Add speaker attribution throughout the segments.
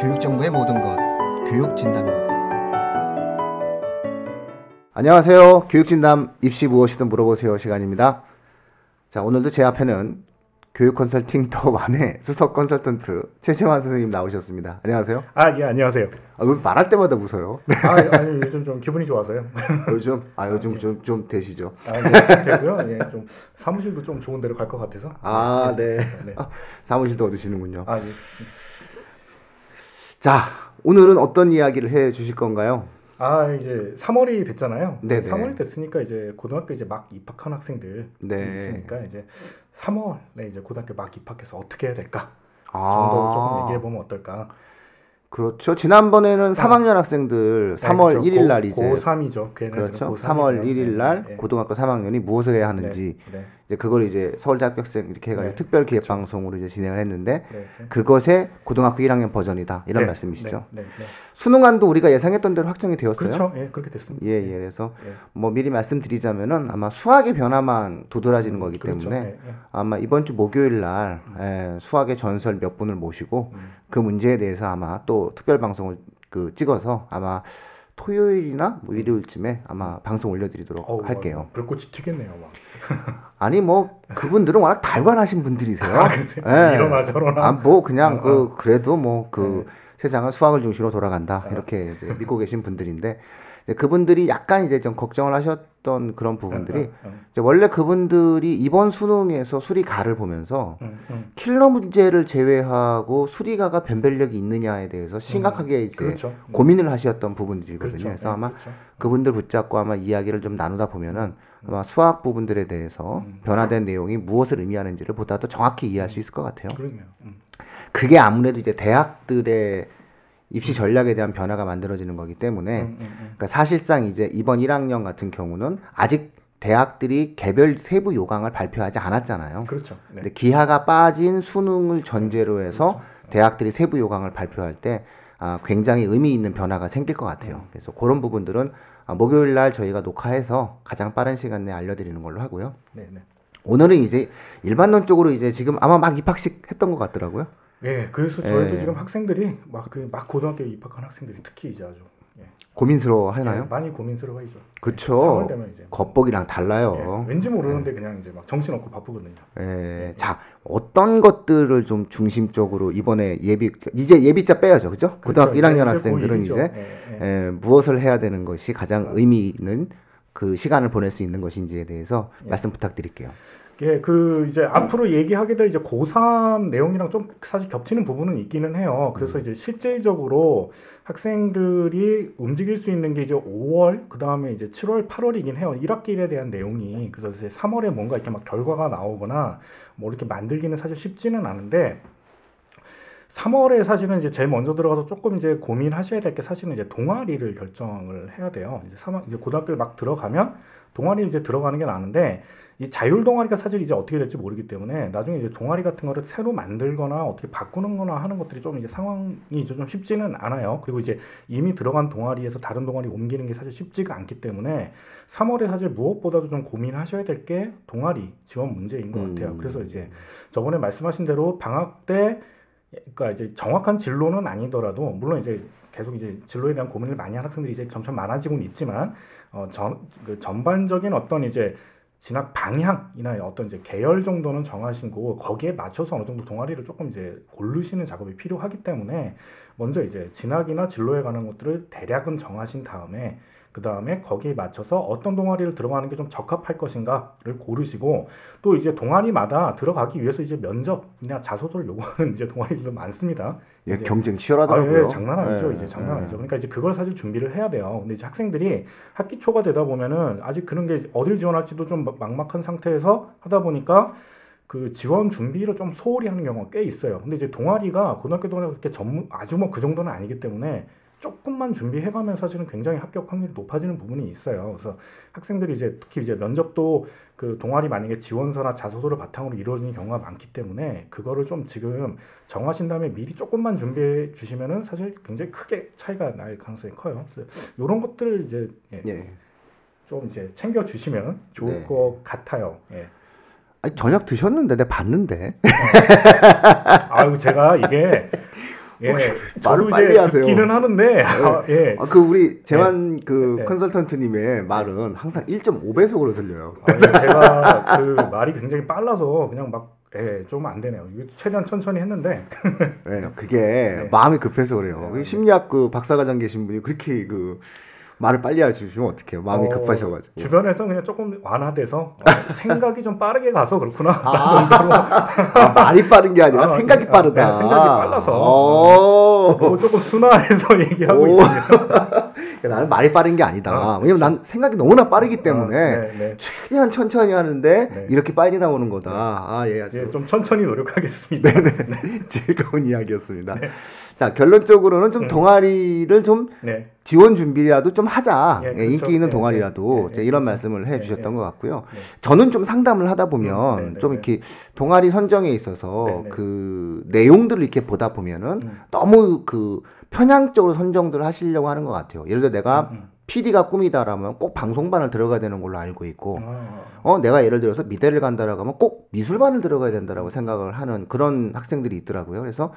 Speaker 1: 교육정보의 모든 것, 교육진담입니다.
Speaker 2: 안녕하세요. 교육진담 입시 무엇이든 물어보세요 시간입니다. 자, 오늘도 제 앞에는 교육 컨설팅 더 만의 수석 컨설턴트 최재환 선생님 나오셨습니다. 안녕하세요.
Speaker 3: 아, 예, 안녕하세요.
Speaker 2: 아, 왜 말할 때마다 웃어요?
Speaker 3: 아, 아니, 요즘 좀 기분이 좋아서요.
Speaker 2: 요즘 아 요즘 좀좀 되시죠?
Speaker 3: 아, 네, 좀 되고요. 예, 좀 사무실도 좀 좋은 데로 갈 것 같아서.
Speaker 2: 아, 네.
Speaker 3: 네.
Speaker 2: 아, 사무실도 얻으시는군요.
Speaker 3: 아, 예.
Speaker 2: 자, 오늘은 어떤 이야기를 해 주실 건가요?
Speaker 3: 아, 이제 3월이 됐잖아요.
Speaker 2: 네네.
Speaker 3: 3월이 됐으니까 이제 고등학교 이제 막 입학한 학생들
Speaker 2: 네.
Speaker 3: 있으니까 이제 3월에 이제 고등학교 막 입학해서 어떻게 해야 될까?
Speaker 2: 아.
Speaker 3: 정도 조금 얘기해 보면 어떨까?
Speaker 2: 그렇죠. 지난번에는 3학년 학생들 3월
Speaker 3: 네,
Speaker 2: 1일 날 이제
Speaker 3: 고3이죠.
Speaker 2: 그렇죠. 3월 1일 날
Speaker 3: 네.
Speaker 2: 고등학교 3학년이 무엇을 해야 하는지
Speaker 3: 네.
Speaker 2: 이제 그걸 이제 서울대 합격생 이렇게 해가지고
Speaker 3: 네.
Speaker 2: 특별 기획 방송으로 이제 진행을 했는데
Speaker 3: 네. 네.
Speaker 2: 그것의 고등학교 1학년 버전이다 이런
Speaker 3: 네.
Speaker 2: 말씀이시죠.
Speaker 3: 네.
Speaker 2: 수능안도 우리가 예상했던 대로 확정이 되었어요.
Speaker 3: 그렇죠. 예, 그렇게 됐습니다.
Speaker 2: 예, 예. 그래서
Speaker 3: 예.
Speaker 2: 뭐 미리 말씀드리자면은 아마 수학의 변화만 도드라지는 거기
Speaker 3: 그렇죠.
Speaker 2: 때문에
Speaker 3: 예, 예.
Speaker 2: 아마 이번 주 목요일 날 예, 수학의 전설 몇 분을 모시고
Speaker 3: 음.
Speaker 2: 그 문제에 대해서 아마 또 특별 방송을 그 찍어서 아마 토요일이나 뭐 일요일쯤에 아마 방송 올려드리도록
Speaker 3: 어우,
Speaker 2: 할게요.
Speaker 3: 막 불꽃이 튀겠네요, 막.
Speaker 2: 아니 뭐 그분들은 워낙 달관하신 분들이세요.
Speaker 3: 아, 그러세요? 이러나 저러나.
Speaker 2: 아, 뭐 그냥 그 그래도 뭐그
Speaker 3: 네.
Speaker 2: 세상은 수학을 중심으로 돌아간다 이렇게 이제 믿고 계신 분들인데 이제 그분들이 약간 이제 좀 걱정을 하셨 던 그런 부분들이 이제 원래 그분들이 이번 수능에서 수리가를 보면서
Speaker 3: 음,
Speaker 2: 킬러 문제를 제외하고 수리가가 변별력이 있느냐에 대해서 심각하게 이제
Speaker 3: 그렇죠.
Speaker 2: 고민을 하셨던 부분들이거든요.
Speaker 3: 그렇죠.
Speaker 2: 그래서
Speaker 3: 네,
Speaker 2: 아마
Speaker 3: 그렇죠.
Speaker 2: 그분들 붙잡고 아마 이야기를 좀 나누다 보면은 아마 수학 부분들에 대해서
Speaker 3: 음.
Speaker 2: 변화된 내용이 무엇을 의미하는지를 보다 더 정확히 이해할 수 있을 것 같아요. 그게 아무래도 이제 대학들의 입시 전략에 대한 변화가 만들어지는 거기
Speaker 3: 음,
Speaker 2: 때문에 그러니까 사실상 이제 이번 1학년 같은 경우는 아직 대학들이 개별 세부 요강을 발표하지 않았잖아요.
Speaker 3: 그렇죠. 네.
Speaker 2: 근데 기하가 빠진 수능을 전제로 해서 대학들이 세부 요강을 발표할 때 아, 굉장히 의미 있는 변화가 생길 것 같아요. 그래서 그런 부분들은 아, 목요일 날 저희가 녹화해서 가장 빠른 시간 내에 알려드리는 걸로 하고요.
Speaker 3: 네, 네.
Speaker 2: 오늘은 이제 일반론적으로 이제 지금 아마 막 입학식 했던 것 같더라고요.
Speaker 3: 예, 그래서 저희도
Speaker 2: 예.
Speaker 3: 지금 학생들이 막 그 막 고등학교 입학한 학생들이 특히 이제 아주 예.
Speaker 2: 고민스러워
Speaker 3: 예,
Speaker 2: 하나요?
Speaker 3: 많이 고민스러워하죠.
Speaker 2: 그쵸.
Speaker 3: 3월 되면 이제
Speaker 2: 겉보기랑
Speaker 3: 예,
Speaker 2: 달라요.
Speaker 3: 왠지 모르는데 그냥 이제 막 정신 없고 바쁘거든요.
Speaker 2: 예. 자, 어떤 것들을 좀 중심적으로 이번에 예비, 이제 예비자 빼야죠. 그죠? 고등학교
Speaker 3: 그렇죠.
Speaker 2: 1학년
Speaker 3: 이제
Speaker 2: 학생들은
Speaker 3: 고1이죠.
Speaker 2: 이제
Speaker 3: 예,
Speaker 2: 예, 무엇을 해야 되는 것이 가장 의미 있는 그 시간을 보낼 수 있는 것인지에 대해서 말씀 부탁드릴게요.
Speaker 3: 예, 그 이제 앞으로 얘기하게 될 이제 고3 내용이랑 좀 사실 겹치는 부분은 있기는 해요. 그래서
Speaker 2: 음.
Speaker 3: 이제 실질적으로 학생들이 움직일 수 있는 게 이제 5월, 그 다음에 이제 7월, 8월이긴 해요. 1학기에 대한 내용이. 그래서 이제 3월에 뭔가 이렇게 막 결과가 나오거나 뭐 이렇게 만들기는 사실 쉽지는 않은데 3월에 사실은 이제 제일 먼저 들어가서 조금 이제 고민하셔야 될 게 사실은 이제 동아리를 결정을 해야 돼요. 이제 3학 이제 고등학교를 막 들어가면 동아리 이제 들어가는 게 나는데 이 자율 동아리가 사실 이제 어떻게 될지 모르기 때문에 나중에 이제 동아리 같은 거를 새로 만들거나 어떻게 바꾸는 거나 하는 것들이 좀 이제 상황이 이제 좀 쉽지는 않아요. 그리고 이제 이미 들어간 동아리에서 다른 동아리 옮기는 게 사실 쉽지가 않기 때문에 3월에 사실 무엇보다도 좀 고민하셔야 될 게 동아리 지원 문제인 것 같아요. 그래서 이제 저번에 말씀하신 대로 방학 때 그러니까 이제 정확한 진로는 아니더라도 물론 이제 계속 이제 진로에 대한 고민을 많이 하는 학생들이 이제 점점 많아지고는 있지만 어 전 그 전반적인 어떤 이제 진학 방향이나 어떤 이제 계열 정도는 정하신 거고 거기에 맞춰서 어느 정도 동아리를 조금 이제 고르시는 작업이 필요하기 때문에 먼저 이제 진학이나 진로에 관한 것들을 대략은 정하신 다음에 그 다음에 거기에 맞춰서 어떤 동아리를 들어가는 게 좀 적합할 것인가를 고르시고 또 이제 동아리마다 들어가기 위해서 이제 면접이나 자소서를 요구하는 이제 동아리들도 많습니다.
Speaker 2: 예, 경쟁
Speaker 3: 아,
Speaker 2: 치열하더라고요.
Speaker 3: 예, 장난 아니죠.
Speaker 2: 예,
Speaker 3: 이제 장난 아니죠. 그러니까 이제 그걸 사실 준비를 해야 돼요. 근데 이제 학생들이 학기 초가 되다 보면은 아직 그런 게 어딜 지원할지도 좀 막막한 상태에서 하다 보니까 그 지원 준비를 좀 소홀히 하는 경우가 꽤 있어요. 근데 이제 동아리가 고등학교 동아리가 그렇게 전문 아주 뭐 그 정도는 아니기 때문에 조금만 준비해가면 사실은 굉장히 합격 확률이 높아지는 부분이 있어요. 그래서 학생들이 이제 특히 이제 면접도 그 동아리 만약에 지원서나 자소서를 바탕으로 이루어지는 경우가 많기 때문에 그거를 좀 지금 정하신 다음에 미리 조금만 준비해 주시면은 사실 굉장히 크게 차이가 날 가능성이 커요. 그래서 이런 것들을 이제 예,
Speaker 2: 예.
Speaker 3: 좀 이제 챙겨 주시면 좋을
Speaker 2: 네.
Speaker 3: 것 같아요. 예.
Speaker 2: 아니, 저녁 드셨는데 내가 봤는데.
Speaker 3: 아유 제가 이게 예, 저도
Speaker 2: 말을 빨리 하세요.
Speaker 3: 듣기는 하는데 아, 예.
Speaker 2: 아, 그 우리 재환 그
Speaker 3: 네.
Speaker 2: 컨설턴트님의 말은 항상 1.5배속으로 들려요.
Speaker 3: 아니, 제가 그 말이 굉장히 빨라서 그냥 막 예, 좀 안 되네요. 이거 최대한 천천히 했는데
Speaker 2: 네, 그게 마음이 급해서 그래요. 그 심리학 그 박사과정 계신 분이 그렇게 그 말을 빨리 해주시면 어떡해요. 마음이
Speaker 3: 어,
Speaker 2: 급하셔가지고.
Speaker 3: 주변에서 그냥 조금 완화돼서 어, 생각이 좀 빠르게 가서 그렇구나.
Speaker 2: 아, 말이 빠른 게 아니라
Speaker 3: 아,
Speaker 2: 생각이
Speaker 3: 네,
Speaker 2: 빠르다.
Speaker 3: 네, 생각이 빨라서.
Speaker 2: 오.
Speaker 3: 그리고 조금 순화해서 얘기하고
Speaker 2: 오.
Speaker 3: 있습니다.
Speaker 2: 나는 말이 빠른 게 아니다. 왜냐면 난 생각이 너무나 빠르기 때문에
Speaker 3: 네, 네.
Speaker 2: 최대한 천천히 하는데 이렇게 빨리 나오는 거다. 아, 예, 아주
Speaker 3: 예, 좀 천천히 노력하겠습니다.
Speaker 2: 즐거운 이야기였습니다. 자, 결론적으로는 좀 동아리를 좀
Speaker 3: 네.
Speaker 2: 지원 준비라도 좀 하자.
Speaker 3: 예,
Speaker 2: 예,
Speaker 3: 그렇죠.
Speaker 2: 인기 있는
Speaker 3: 예,
Speaker 2: 동아리라도
Speaker 3: 예, 예,
Speaker 2: 이제 이런
Speaker 3: 그렇죠.
Speaker 2: 말씀을 해 주셨던 것 같고요. 저는 좀 상담을 하다 보면
Speaker 3: 음, 네, 네,
Speaker 2: 좀
Speaker 3: 네.
Speaker 2: 이렇게 동아리 선정에 있어서
Speaker 3: 네, 네.
Speaker 2: 그 내용들을 이렇게 보다 보면은
Speaker 3: 음.
Speaker 2: 너무 그 편향적으로 선정들을 하시려고 하는 것 같아요. 예를 들어 내가
Speaker 3: 음,
Speaker 2: PD가 꿈이다라면 꼭 방송반을 들어가야 되는 걸로 알고 있고
Speaker 3: 아,
Speaker 2: 어 내가 예를 들어서 미대를 간다라고 하면 꼭 미술반을 들어가야 된다라고 생각을 하는 그런 학생들이 있더라고요. 그래서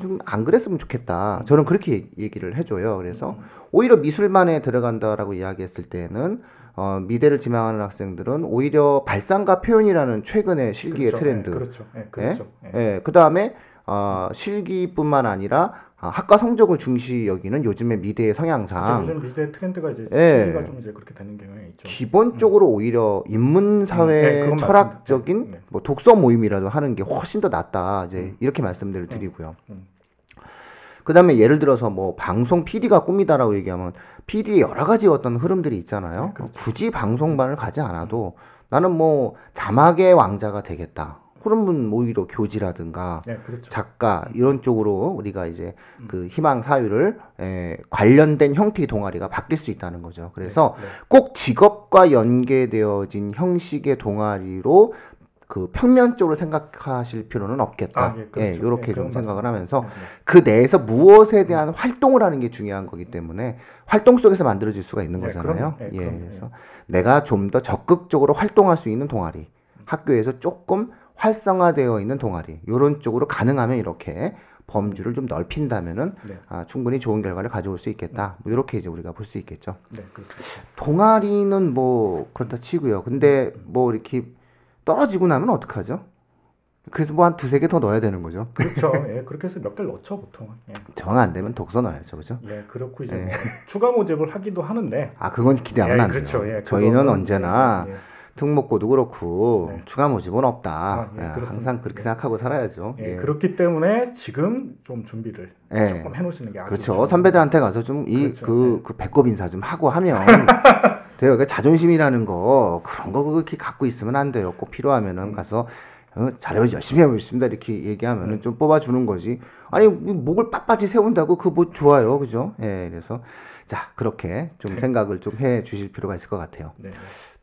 Speaker 2: 좀 안 그랬으면 좋겠다. 저는 그렇게 얘- 얘기를 해줘요. 그래서 오히려 미술반에 들어간다라고 이야기했을 때는 어, 미대를 지망하는 학생들은 오히려 발상과 표현이라는 최근의 실기의
Speaker 3: 그렇죠.
Speaker 2: 트렌드.
Speaker 3: 예, 그렇죠. 예, 그렇죠. 예.
Speaker 2: 예, 그 다음에 어, 실기뿐만 아니라 아, 학과 성적을 중시 여기는 요즘의 미대의 성향상
Speaker 3: 요즘 미대 트렌드가 이제
Speaker 2: 예.
Speaker 3: 시기가 좀 이제 그렇게 되는 경향이 있죠.
Speaker 2: 기본적으로 오히려
Speaker 3: 음, 네,
Speaker 2: 인문 사회
Speaker 3: 그건
Speaker 2: 철학적인.
Speaker 3: 네, 네.
Speaker 2: 뭐 독서 모임이라도 하는 게 훨씬 더 낫다. 이제 이렇게 말씀드릴 드리고요. 그다음에 예를 들어서 뭐 방송 PD가 꿈이다라고 얘기하면 PD의 여러 가지 어떤 흐름들이 있잖아요. 굳이 방송반을 가지 않아도 나는 뭐 자막의 왕자가 되겠다. 그러면 오히려 교지라든가
Speaker 3: 네, 그렇죠.
Speaker 2: 작가 이런 쪽으로 우리가 이제 그 희망 사유를 에, 관련된 형태의 동아리가 바뀔 수 있다는 거죠. 그래서
Speaker 3: 네,
Speaker 2: 꼭 직업과 연계되어진 형식의 동아리로 그 평면적으로 생각하실 필요는 없겠다.
Speaker 3: 아, 예, 그렇죠.
Speaker 2: 이렇게
Speaker 3: 예,
Speaker 2: 좀
Speaker 3: 그건
Speaker 2: 생각을
Speaker 3: 맞습니다.
Speaker 2: 하면서
Speaker 3: 네, 네.
Speaker 2: 그 내에서 무엇에 대한 활동을 하는 게 중요한 거기 때문에 활동 속에서 만들어질 수가 있는
Speaker 3: 예,
Speaker 2: 거잖아요.
Speaker 3: 그럼요. 예,
Speaker 2: 예,
Speaker 3: 그럼요.
Speaker 2: 그래서 내가 좀 더 적극적으로 활동할 수 있는 동아리, 학교에서 조금 활성화되어 있는 동아리, 이런 쪽으로 가능하면 이렇게 범주를 좀 넓힌다면은
Speaker 3: 네.
Speaker 2: 아, 충분히 좋은 결과를 가져올 수 있겠다. 뭐 이렇게 이제 우리가 볼 수 있겠죠.
Speaker 3: 네, 그렇습니다.
Speaker 2: 동아리는 뭐 그렇다 치고요. 근데 뭐 이렇게 떨어지고 나면 어떡하죠? 그래서 뭐 한 두세 개 더 넣어야 되는 거죠.
Speaker 3: 그렇죠. 예, 그렇게 해서 몇 개를 넣죠 보통. 예,
Speaker 2: 정 안 되면 독서 넣어야죠, 그죠?
Speaker 3: 예 그렇고 이제 뭐 추가 모집을 하기도 하는데
Speaker 2: 아, 그건 기대하면
Speaker 3: 예,
Speaker 2: 안 돼요.
Speaker 3: 그렇죠. 예,
Speaker 2: 저희는 언제나
Speaker 3: 예, 예.
Speaker 2: 특목고도 그렇고 추가 모집은 없다.
Speaker 3: 아, 예,
Speaker 2: 예. 항상 그렇게 생각하고 살아야죠.
Speaker 3: 예,
Speaker 2: 예.
Speaker 3: 그렇기 때문에 지금 좀 준비를
Speaker 2: 예.
Speaker 3: 조금 해놓으시는 게 아주
Speaker 2: 그렇죠.
Speaker 3: 좋은
Speaker 2: 선배들한테 가서 좀 이
Speaker 3: 그렇죠.
Speaker 2: 그그 배꼽 인사 좀 하고 하면 돼요. 그 자존심이라는 거 그런 거 그렇게 갖고 있으면 안 돼요. 꼭 필요하면은 가서 어, 잘해 열심히 해보겠습니다. 이렇게 얘기하면은 좀 뽑아주는 거지. 아니 이 목을 빳빳이 세운다고 그뭐 좋아요, 그죠? 예, 그래서 자 그렇게 좀 생각을 좀 해 주실 필요가 있을 것 같아요.
Speaker 3: 네.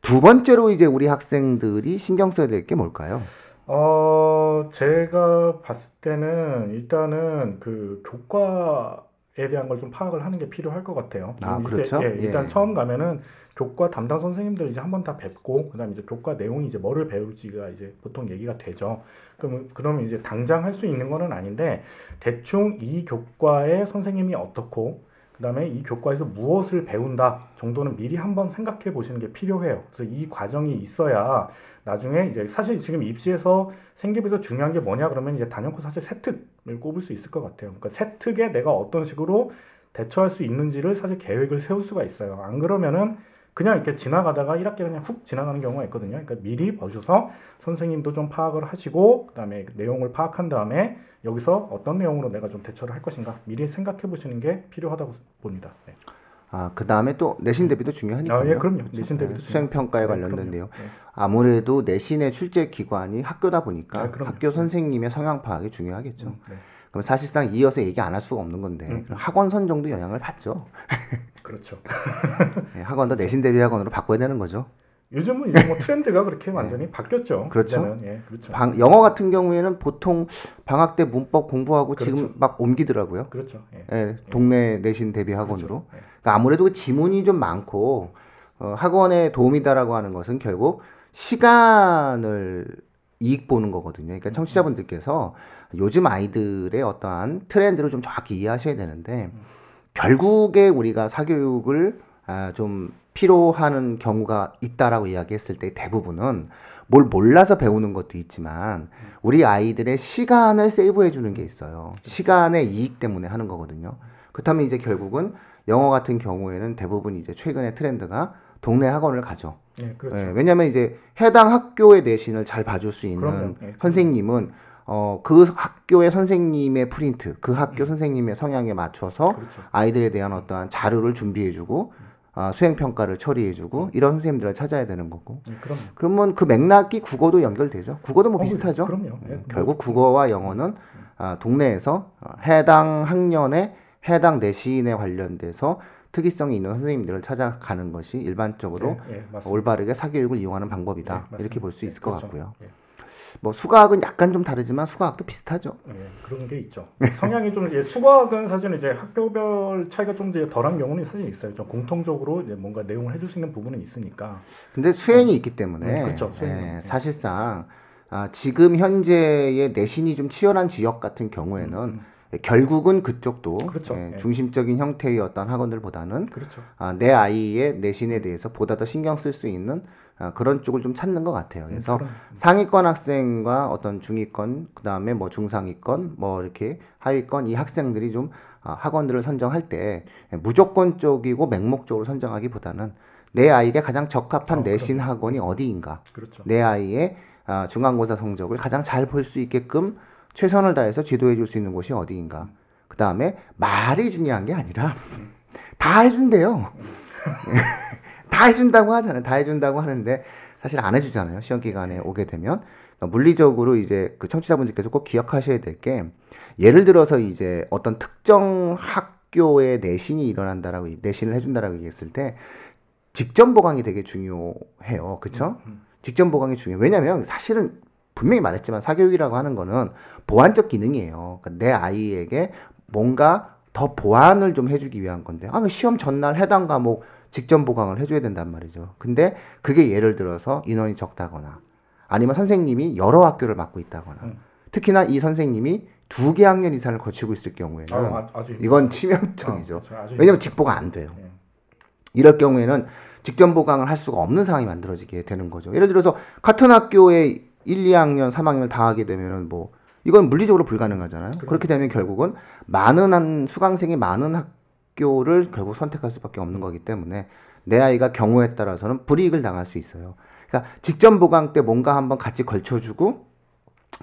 Speaker 2: 두 번째로 이제 우리 학생들이 신경 써야 될 게 뭘까요?
Speaker 3: 어, 제가 봤을 때는 일단은 그 교과 에 대한 걸 좀 파악을 하는 게 필요할 것 같아요.
Speaker 2: 아, 그렇죠?
Speaker 3: 예, 일단
Speaker 2: 예.
Speaker 3: 처음 가면은 교과 담당 선생님들 이제 한 번 다 뵙고 그다음에 이제 교과 내용이 이제 뭐를 배울지가 이제 보통 얘기가 되죠. 그러면 그러면 이제 당장 할 수 있는 거는 아닌데 대충 이 교과의 선생님이 어떻고 그다음에 이 교과에서 무엇을 배운다 정도는 미리 한번 생각해 보시는 게 필요해요. 그래서 이 과정이 있어야 나중에 이제 사실 지금 입시에서 생기부에서 중요한 게 뭐냐 그러면 이제 단연코 사실 세특을 꼽을 수 있을 것 같아요. 그러니까 세 특에 내가 어떤 식으로 대처할 수 있는지를 사실 계획을 세울 수가 있어요. 안 그러면은 그냥 이렇게 지나가다가 1학기 그냥 훅 지나가는 경우가 있거든요. 그러니까 미리 보셔서 선생님도 좀 파악을 하시고 그다음에 내용을 파악한 다음에 여기서 어떤 내용으로 내가 좀 대처를 할 것인가 미리 생각해 보시는 게 필요하다고 봅니다. 네.
Speaker 2: 아, 그 다음에 또 내신 대비도 중요하니까요.
Speaker 3: 아, 예, 그럼요. 내신 대비도
Speaker 2: 네, 수행 평가에
Speaker 3: 중요하죠. 네,
Speaker 2: 관련된.
Speaker 3: 네.
Speaker 2: 아무래도 내신의 출제 기관이 학교다 보니까
Speaker 3: 아.
Speaker 2: 학교 선생님의 성향 파악이 중요하겠죠.
Speaker 3: 네. 음.
Speaker 2: 그럼 사실상 이어서 얘기 안 할 수가 없는 건데 그럼 학원 선정도 영향을 받죠.
Speaker 3: 그렇죠.
Speaker 2: 네, 학원도 내신 대비 학원으로 바꿔야 되는 거죠.
Speaker 3: 요즘은 이제 뭐 트렌드가 그렇게 완전히 바뀌었죠.
Speaker 2: 네. 그렇죠.
Speaker 3: 이제는. 예, 그렇죠.
Speaker 2: 방, 영어 같은 경우에는 보통 방학 때 문법 공부하고
Speaker 3: 그렇죠.
Speaker 2: 지금 막 옮기더라고요.
Speaker 3: 그렇죠. 예.
Speaker 2: 예, 동네 내신 대비 학원으로.
Speaker 3: 그렇죠. 예.
Speaker 2: 그러니까 아무래도 그 지문이 좀 많고 어, 학원에 도움이다라고 하는 것은 결국 시간을 이익 보는 거거든요. 그러니까 청취자분들께서 요즘 아이들의 어떠한 트렌드를 좀 정확히 이해하셔야 되는데 결국에 우리가 사교육을 아, 좀 필요하는 경우가 있다라고 이야기했을 때 대부분은 뭘 몰라서 배우는 것도 있지만 우리 아이들의 시간을 세이브해 주는 게 있어요. 시간의 이익 때문에 하는 거거든요. 그렇다면 이제 결국은 영어 같은 경우에는 대부분 이제 최근의 트렌드가 동네 학원을 가죠.
Speaker 3: 예, 그렇죠.
Speaker 2: 예, 왜냐하면 이제 해당 학교의 내신을 잘 봐줄 수 있는.
Speaker 3: 예,
Speaker 2: 선생님은 어, 그 학교의 선생님의 프린트, 그 학교 선생님의 성향에 맞춰서
Speaker 3: 음. 그렇죠.
Speaker 2: 아이들에 대한 어떠한 자료를 준비해주고 아, 수행 평가를 처리해주고 이런 선생님들을 찾아야 되는 거고.
Speaker 3: 예, 그럼요.
Speaker 2: 그러면 그 맥락이 국어도 연결되죠. 국어도 뭐
Speaker 3: 어,
Speaker 2: 비슷하죠.
Speaker 3: 그럼요. 예,
Speaker 2: 음, 결국 국어와 영어는 아, 동네에서 어, 해당 학년에 해당 내신에 관련돼서 특이성이 있는 선생님들을 찾아가는 것이 일반적으로
Speaker 3: 예, 예.
Speaker 2: 올바르게 사교육을 이용하는 방법이다.
Speaker 3: 네.
Speaker 2: 이렇게 볼수
Speaker 3: 예,
Speaker 2: 있을 것
Speaker 3: 그렇죠.
Speaker 2: 같고요.
Speaker 3: 예.
Speaker 2: 뭐 수학은 약간 좀 다르지만 수학도 비슷하죠.
Speaker 3: 예, 그런 게 있죠. 성향이 좀 이제 수학은 사실 이제 학교별 차이가 좀 이제 덜한 경우는 사실 있어요. 좀 공통적으로 이제 뭔가 내용을 해줄 수 있는 부분은 있으니까.
Speaker 2: 근데 수행이 있기 때문에
Speaker 3: 음, 그렇죠.
Speaker 2: 예, 사실상 아, 지금 현재의 내신이 좀 치열한 지역 같은 경우에는 결국은 그쪽도
Speaker 3: 음, 그렇죠.
Speaker 2: 예,
Speaker 3: 예.
Speaker 2: 중심적인 형태의 어떤 학원들보다는
Speaker 3: 그렇죠.
Speaker 2: 아, 내 아이의 내신에 대해서 보다 더 신경 쓸 수 있는 아, 그런 쪽을 좀 찾는 것 같아요. 그래서 상위권 학생과 어떤 중위권, 그 다음에 뭐 중상위권, 뭐 이렇게 하위권 이 학생들이 좀 아, 학원들을 선정할 때 무조건적이고 맹목적으로 선정하기보다는 내 아이에게 가장 적합한 내신 학원이 어디인가,
Speaker 3: 그렇죠.
Speaker 2: 내 아이의 아, 중간고사 성적을 가장 잘 볼 수 있게끔 최선을 다해서 지도해 줄 수 있는 곳이 어디인가. 그 다음에 말이 중요한 게 아니라 다 해준대요. 다 해준다고 하잖아요. 다 해준다고 하는데 사실 안 해주잖아요. 시험 기간에 오게 되면 그러니까 물리적으로 이제 그 청취자분들께서 꼭 기억하셔야 될 게 예를 들어서 이제 어떤 특정 학교의 내신이 일어난다라고 내신을 해준다라고 얘기했을 때 직전 보강이 되게 중요해요. 그쵸? 직전 보강이 중요해요. 왜냐면 사실은 분명히 말했지만 사교육이라고 하는 거는 보완적 기능이에요. 그러니까 내 아이에게 뭔가 더 보완을 좀 해주기 위한 건데, 아, 그 시험 전날 해당 과목 직전 보강을 해줘야 된단 말이죠. 근데 그게 예를 들어서 인원이 적다거나, 아니면 선생님이 여러 학교를 맡고 있다거나, 특히나 이 선생님이 두 개 학년 이상을 거치고 있을 경우에는
Speaker 3: 아, 아,
Speaker 2: 이건 치명적이죠.
Speaker 3: 아, 그렇죠.
Speaker 2: 왜냐면 직보가 안 돼요. 이럴 경우에는 직전 보강을 할 수가 없는 상황이 만들어지게 되는 거죠. 예를 들어서 같은 학교에 1, 2학년, 3학년을 다 하게 되면은 뭐 이건 물리적으로 불가능하잖아요. 그렇게 되면 결국은 많은 한 수강생이 많은 학 교를 결국 선택할 수밖에 없는 거기 때문에 내 아이가 경우에 따라서는 불이익을 당할 수 있어요. 그러니까 직전 보강 때 뭔가 한번 같이 걸쳐주고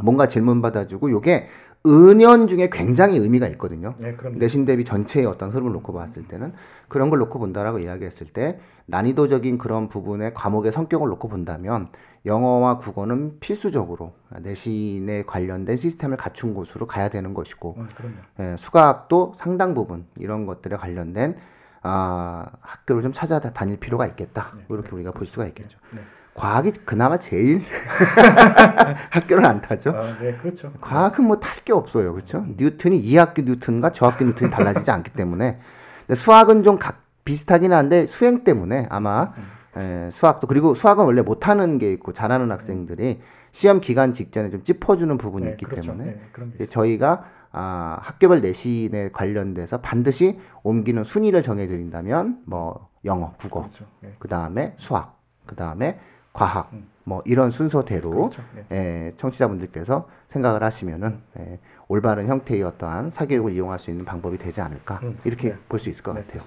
Speaker 2: 뭔가 질문 받아주고 요게 은연 중에 굉장히 의미가 있거든요.
Speaker 3: 네, 그럼요.
Speaker 2: 내신 대비 전체의 어떤 흐름을 놓고 봤을 때는 그런 걸 놓고 본다라고 이야기했을 때 난이도적인 그런 부분의 과목의 성격을 놓고 본다면 영어와 국어는 필수적으로 내신에 관련된 시스템을 갖춘 곳으로 가야 되는 것이고
Speaker 3: 음.
Speaker 2: 예, 수학도 상당 부분 이런 것들에 관련된 아, 학교를 좀 찾아 다닐 필요가 있겠다. 이렇게 우리가 볼 수가 있겠죠.
Speaker 3: 네.
Speaker 2: 과학이 그나마 제일 학교를 안 타죠.
Speaker 3: 아, 네, 그렇죠.
Speaker 2: 과학은 뭐 탈 게 없어요. 그렇죠? 뉴턴이 이 학기 뉴턴과 저 학기 뉴턴이 달라지지 않기 때문에 근데 수학은 좀 각, 비슷하긴 한데 수행 때문에 아마 에, 수학도 그리고 수학은 원래 못하는 게 있고 잘하는 학생들이 시험 기간 직전에 좀 짚어주는 부분이
Speaker 3: 네,
Speaker 2: 있기
Speaker 3: 그렇죠.
Speaker 2: 때문에
Speaker 3: 네,
Speaker 2: 저희가 아, 학교별 내신에 관련돼서 반드시 옮기는 순위를 정해드린다면 뭐 영어, 국어,
Speaker 3: 그렇죠. 네.
Speaker 2: 그 다음에 수학, 그 다음에 과학, 뭐 이런 순서대로
Speaker 3: 그렇죠.
Speaker 2: 예, 청취자분들께서 생각을 하시면은 예, 올바른 형태의 어떠한 사교육을 이용할 수 있는 방법이 되지 않을까 이렇게 볼 수 있을 것
Speaker 3: 네,
Speaker 2: 같아요.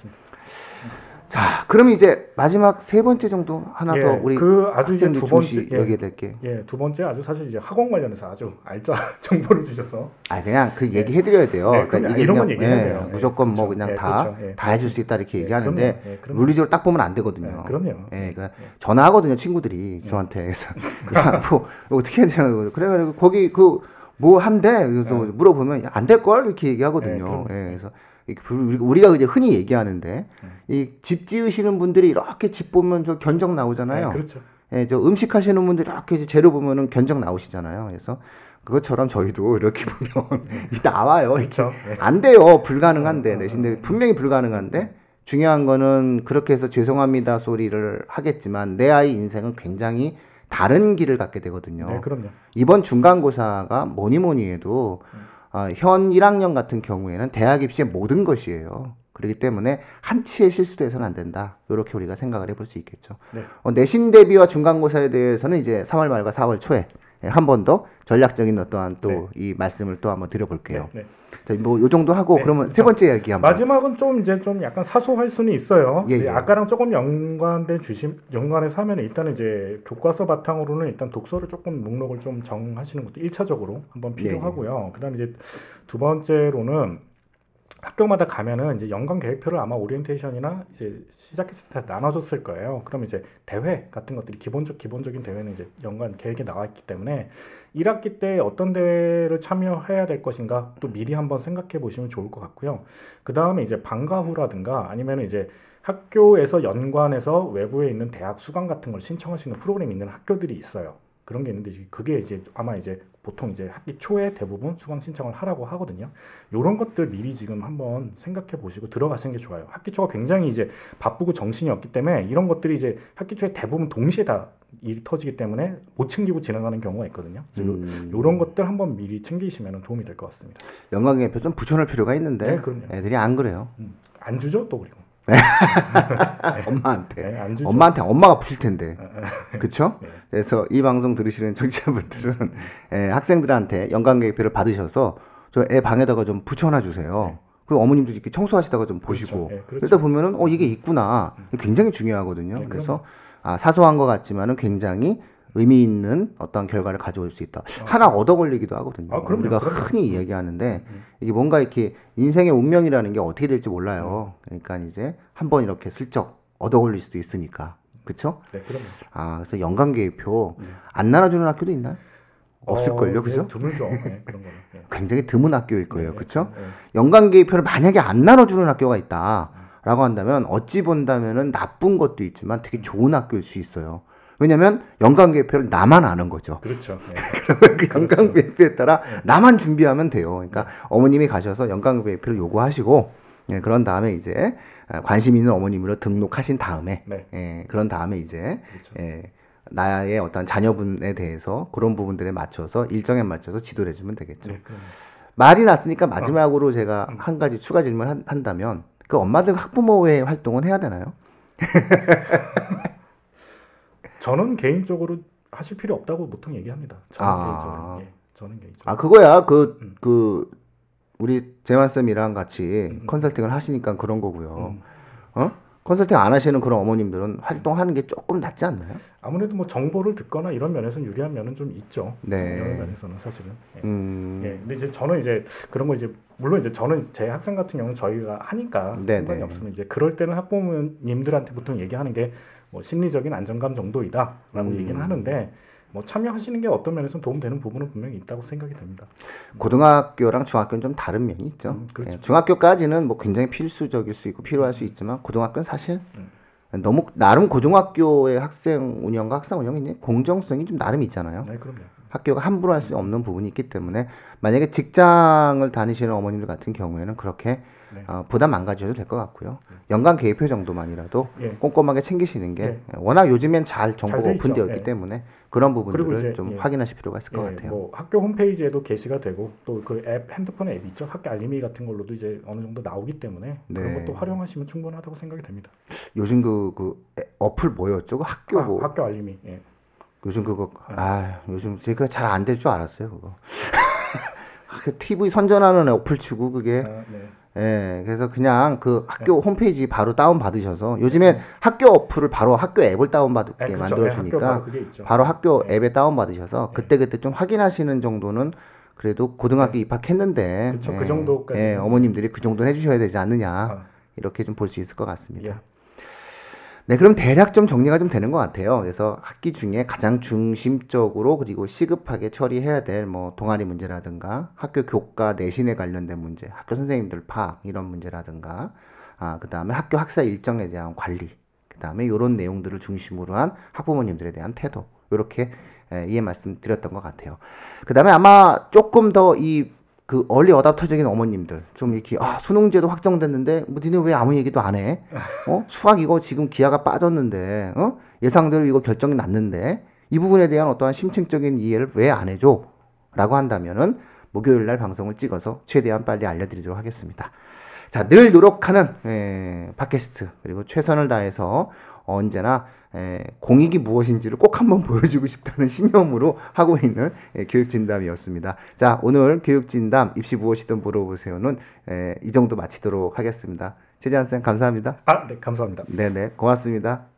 Speaker 2: 자, 그러면 이제 마지막 세 번째 정도 하나
Speaker 3: 예,
Speaker 2: 더 우리
Speaker 3: 그 아주 이제 두 번째, 예.
Speaker 2: 여기에 될게.
Speaker 3: 예, 두 번째 아주 사실 이제 학원 관련해서 아주 알짜 정보를 주셔서
Speaker 2: 아 그냥 그 얘기 해 드려야 돼요.
Speaker 3: 네,
Speaker 2: 그러니까
Speaker 3: 그럼요.
Speaker 2: 이게
Speaker 3: 이런
Speaker 2: 그냥
Speaker 3: 건 얘기해야
Speaker 2: 예,
Speaker 3: 돼요. 예,
Speaker 2: 무조건 뭐
Speaker 3: 그렇죠.
Speaker 2: 그냥
Speaker 3: 예,
Speaker 2: 다다
Speaker 3: 그렇죠. 예,
Speaker 2: 해줄 수 있다 이렇게
Speaker 3: 예,
Speaker 2: 얘기하는데
Speaker 3: 그럼요. 예, 그럼요.
Speaker 2: 물리적으로 딱 보면 안 되거든요.
Speaker 3: 예, 그럼요.
Speaker 2: 예, 그러니까 전화하거든요 친구들이 저한테 그래서 야 뭐 어떻게 해야 되냐고 그래 가지고 거기 그 뭐 한대 그래서 물어보면 안 될 걸 이렇게 얘기하거든요.
Speaker 3: 예,
Speaker 2: 예, 그래서 우리- 우리가 이제 흔히 얘기하는데 이 집 지으시는 분들이 이렇게 집 보면 저 견적 나오잖아요.
Speaker 3: 예, 그렇죠.
Speaker 2: 예, 저 음식 하시는 분들 이렇게 재료 보면은 견적 나오시잖아요. 그래서 그것처럼 저희도 이렇게 보면 나와요. 이렇게.
Speaker 3: 그렇죠. 예.
Speaker 2: 안 돼요. 불가능한데. 내신데 분명히 불가능한데 중요한 거는 그렇게 해서 죄송합니다 소리를 하겠지만 내 아이 인생은 굉장히 다른 길을 갖게 되거든요.
Speaker 3: 네, 그럼요.
Speaker 2: 이번 중간고사가 뭐니 뭐니 해도 어, 현 1학년 같은 경우에는 대학 입시의 모든 것이에요. 그렇기 때문에 한치의 실수도 해서는 안 된다. 이렇게 우리가 생각을 해볼 수 있겠죠.
Speaker 3: 네.
Speaker 2: 어, 내신 대비와 중간고사에 대해서는 이제 3월 말과 4월 초에 한 번 더 전략적인 어떠한 또이 말씀을 또 한번 드려볼게요.
Speaker 3: 네.
Speaker 2: 자, 뭐요 정도 하고
Speaker 3: 네,
Speaker 2: 그러면 세 번째 이야기 한번.
Speaker 3: 마지막은 좀 이제 좀 약간 사소할 수는 있어요.
Speaker 2: 예,
Speaker 3: 네,
Speaker 2: 예.
Speaker 3: 아까랑 조금 연관돼 주심 연관해서 하면 일단은 이제 교과서 바탕으로는 일단 독서를 조금 목록을 좀 정하시는 것도 1차적으로 한번
Speaker 2: 예,
Speaker 3: 필요하고요. 그다음에 이제 두 번째로는 학교마다 가면은 이제 연간 계획표를 아마 오리엔테이션이나 이제 시작했을 때 나눠줬을 거예요. 그럼 이제 대회 같은 것들이 기본적 기본적인 대회는 이제 연간 계획에 나와 있기 때문에 1학기 때 어떤 대회를 참여해야 될 것인가 또 미리 한번 생각해 보시면 좋을 것 같고요. 그 다음에 이제 방과 후라든가 아니면 이제 학교에서 연관해서 외부에 있는 대학 수강 같은 걸 신청하시는 프로그램이 있는 학교들이 있어요. 그런 게 있는데 그게 이제 아마 이제 보통 이제 학기 초에 대부분 수강 신청을 하라고 하거든요. 요런 것들 미리 지금 한번 생각해 보시고 들어가시는 게 좋아요. 학기 초가 굉장히 이제 바쁘고 정신이 없기 때문에 이런 것들이 이제 학기 초에 대부분 동시에 다 일이 터지기 때문에 못 챙기고 진행하는 경우가 있거든요. 그래서 요, 요런 것들 한번 미리 챙기시면 도움이 될 것 같습니다.
Speaker 2: 연관계표 좀 붙여놓을 필요가 있는데
Speaker 3: 네, 그럼요.
Speaker 2: 애들이 안 그래요.
Speaker 3: 안 주죠 또 그리고.
Speaker 2: 엄마한테.
Speaker 3: 네, 안 주죠.
Speaker 2: 엄마한테 엄마가 푸실 텐데. 그쵸? 그래서 이 방송 들으시는 청취자분들은 예, 학생들한테 연관계획표를 받으셔서 저 애 방에다가 좀 붙여놔 주세요. 그리고 어머님도 이렇게 청소하시다가 좀 보시고.
Speaker 3: 예, 그렇죠.
Speaker 2: 그러다 보면은 어 이게 있구나. 이게 굉장히 중요하거든요. 그래서 아, 사소한 것 같지만은 굉장히 의미 있는 어떤 결과를 가져올 수 있다. 하나 얻어 걸리기도 하거든요.
Speaker 3: 아, 그럼요,
Speaker 2: 우리가
Speaker 3: 그럼요.
Speaker 2: 흔히 이야기하는데 이게 뭔가 이렇게 인생의 운명이라는 게 어떻게 될지 몰라요. 그러니까 이제 한번 이렇게 슬쩍 얻어 걸릴 수도 있으니까. 그쵸?
Speaker 3: 네, 그럼요.
Speaker 2: 아, 그래서 연관계획표 안 나눠주는 학교도 있나요? 없을걸요,
Speaker 3: 어,
Speaker 2: 그죠?
Speaker 3: 네, 드물죠. 네, 그런 거는. 예.
Speaker 2: 굉장히 드문 학교일 거예요. 그쵸? 연관계획표를 만약에 안 나눠주는 학교가 있다. 라고 한다면 어찌 본다면은 나쁜 것도 있지만 되게 좋은 학교일 수 있어요. 왜냐면 연관계획표를 나만 아는 거죠.
Speaker 3: 그렇죠. 네.
Speaker 2: 그러면 그 연관계획표에 따라 나만 준비하면 돼요. 그러니까 어머님이 가셔서 연관계획표를 요구하시고 예, 그런 다음에 이제 아, 관심 있는 어머님으로 등록하신 다음에
Speaker 3: 네.
Speaker 2: 예, 그런 다음에 이제
Speaker 3: 그렇죠.
Speaker 2: 예, 나의 어떤 자녀분에 대해서 그런 부분들에 맞춰서 일정에 맞춰서 지도를 해주면 되겠죠.
Speaker 3: 네.
Speaker 2: 말이 났으니까 마지막으로 제가 한 가지 추가 질문 한, 한다면 그 엄마들 학부모회 활동은 해야 되나요?
Speaker 3: 저는 개인적으로 하실 필요 없다고 보통 얘기합니다. 저는
Speaker 2: 아.
Speaker 3: 개인적으로. 예. 저는 개인적으로.
Speaker 2: 아 그거야 그그 우리 재만 쌤이랑 같이 컨설팅을 하시니까 그런 거고요. 어? 컨설팅 안 하시는 그런 어머님들은 활동하는 게 조금 낫지 않나요?
Speaker 3: 아무래도 뭐 정보를 듣거나 이런 면에서는 유리한 면은 좀 있죠.
Speaker 2: 네.
Speaker 3: 여러 면에서는 사실은. 예.
Speaker 2: 음,
Speaker 3: 예. 근데 이제 저는 이제 그런 거 이제 물론 이제 저는 제 학생 같은 경우는 저희가 하니까
Speaker 2: 네,
Speaker 3: 상관이
Speaker 2: 네.
Speaker 3: 없으면 이제 그럴 때는 학부모님들한테 보통 얘기하는 게 뭐 심리적인 안정감 정도이다라고
Speaker 2: 음.
Speaker 3: 얘기는 하는데 뭐 참여하시는 게 어떤 면에서는 도움되는 부분은 분명히 있다고 생각이 됩니다.
Speaker 2: 고등학교랑 중학교는 좀 다른 면이 있죠.
Speaker 3: 음, 그렇죠.
Speaker 2: 예, 중학교까지는 뭐 굉장히 필수적일 수 있고 필요할 수 있지만 고등학교는 사실 너무 나름 고등학교의 학생 운영과 학생 운영이 공정성이 좀 나름 있잖아요.
Speaker 3: 네, 그럼요.
Speaker 2: 학교가 함부로 할 수 없는 부분이 있기 때문에 만약에 직장을 다니시는 어머님들 같은 경우에는 그렇게
Speaker 3: 네.
Speaker 2: 어, 부담 안 가져도 될 것 같고요. 연간 계획표 정도만이라도
Speaker 3: 예.
Speaker 2: 꼼꼼하게 챙기시는 게
Speaker 3: 예.
Speaker 2: 워낙 요즘엔 잘 정보가. 오픈되어 있기
Speaker 3: 예.
Speaker 2: 때문에 그런 부분들을 좀
Speaker 3: 예.
Speaker 2: 확인하실 필요가 있을 것
Speaker 3: 예,
Speaker 2: 같아요.
Speaker 3: 뭐 학교 홈페이지에도 게시가 되고 또 그 앱 핸드폰 앱 있죠 학교 알림이 같은 걸로도 이제 어느 정도 나오기 때문에 그런
Speaker 2: 네.
Speaker 3: 것도 활용하시면 충분하다고 생각이 됩니다.
Speaker 2: 요즘 그, 그 애- 어플 뭐였죠? 그 학교
Speaker 3: 아,
Speaker 2: 뭐
Speaker 3: 학교 알림이 예.
Speaker 2: 요즘 그거 아 요즘 제가 잘 안 될 줄 알았어요 그거. 그 TV 선전하는 어플 치고 그게
Speaker 3: 아, 네.
Speaker 2: 예, 그래서 그냥 그 학교 홈페이지 바로 다운 받으셔서 요즘엔 학교 어플을 바로 학교 앱을 다운 받게
Speaker 3: 네, 그쵸.
Speaker 2: 만들어
Speaker 3: 네,
Speaker 2: 주니까
Speaker 3: 바로 있죠.
Speaker 2: 바로 학교 앱에 다운 받으셔서 그때 그때 좀 확인하시는 정도는 그래도 고등학교 입학했는데
Speaker 3: 그쵸,
Speaker 2: 예,
Speaker 3: 그 정도까지는.
Speaker 2: 예, 어머님들이 그 정도는 해주셔야 되지 않느냐
Speaker 3: 아.
Speaker 2: 이렇게 좀 볼 수 있을 것 같습니다.
Speaker 3: 예.
Speaker 2: 네, 그럼 대략 좀 정리가 좀 되는 것 같아요. 그래서 학기 중에 가장 중심적으로 그리고 시급하게 처리해야 될 뭐 동아리 문제라든가 학교 교과 내신에 관련된 문제, 학교 선생님들 파악 이런 문제라든가 아, 그다음에 학교 학사 일정에 대한 관리, 그다음에 이런 내용들을 중심으로 한 학부모님들에 대한 태도. 이렇게 예, 이해 말씀드렸던 것 같아요. 그 다음에 아마 조금 더이 그 얼리 어답터적인 어머님들 좀 이렇게 아 수능제도 확정됐는데 뭐 니네 왜 아무 얘기도 안 해? 어 수학 이거 지금 기아가 빠졌는데 어 예상대로 이거 결정이 났는데 이 부분에 대한 어떠한 심층적인 이해를 왜 안 해줘? 라고 한다면은 목요일 날 방송을 찍어서 최대한 빨리 알려드리도록 하겠습니다. 자, 늘 노력하는 에, 팟캐스트 그리고 최선을 다해서 언제나 에, 공익이 무엇인지를 꼭 한번 보여주고 싶다는 신념으로 하고 있는 에, 교육진담이었습니다. 자, 오늘 교육진담 입시 무엇이든 물어보세요는 에, 이 정도 마치도록 하겠습니다. 최재한 쌤 감사합니다.
Speaker 3: 아, 네, 감사합니다.
Speaker 2: 네네 고맙습니다.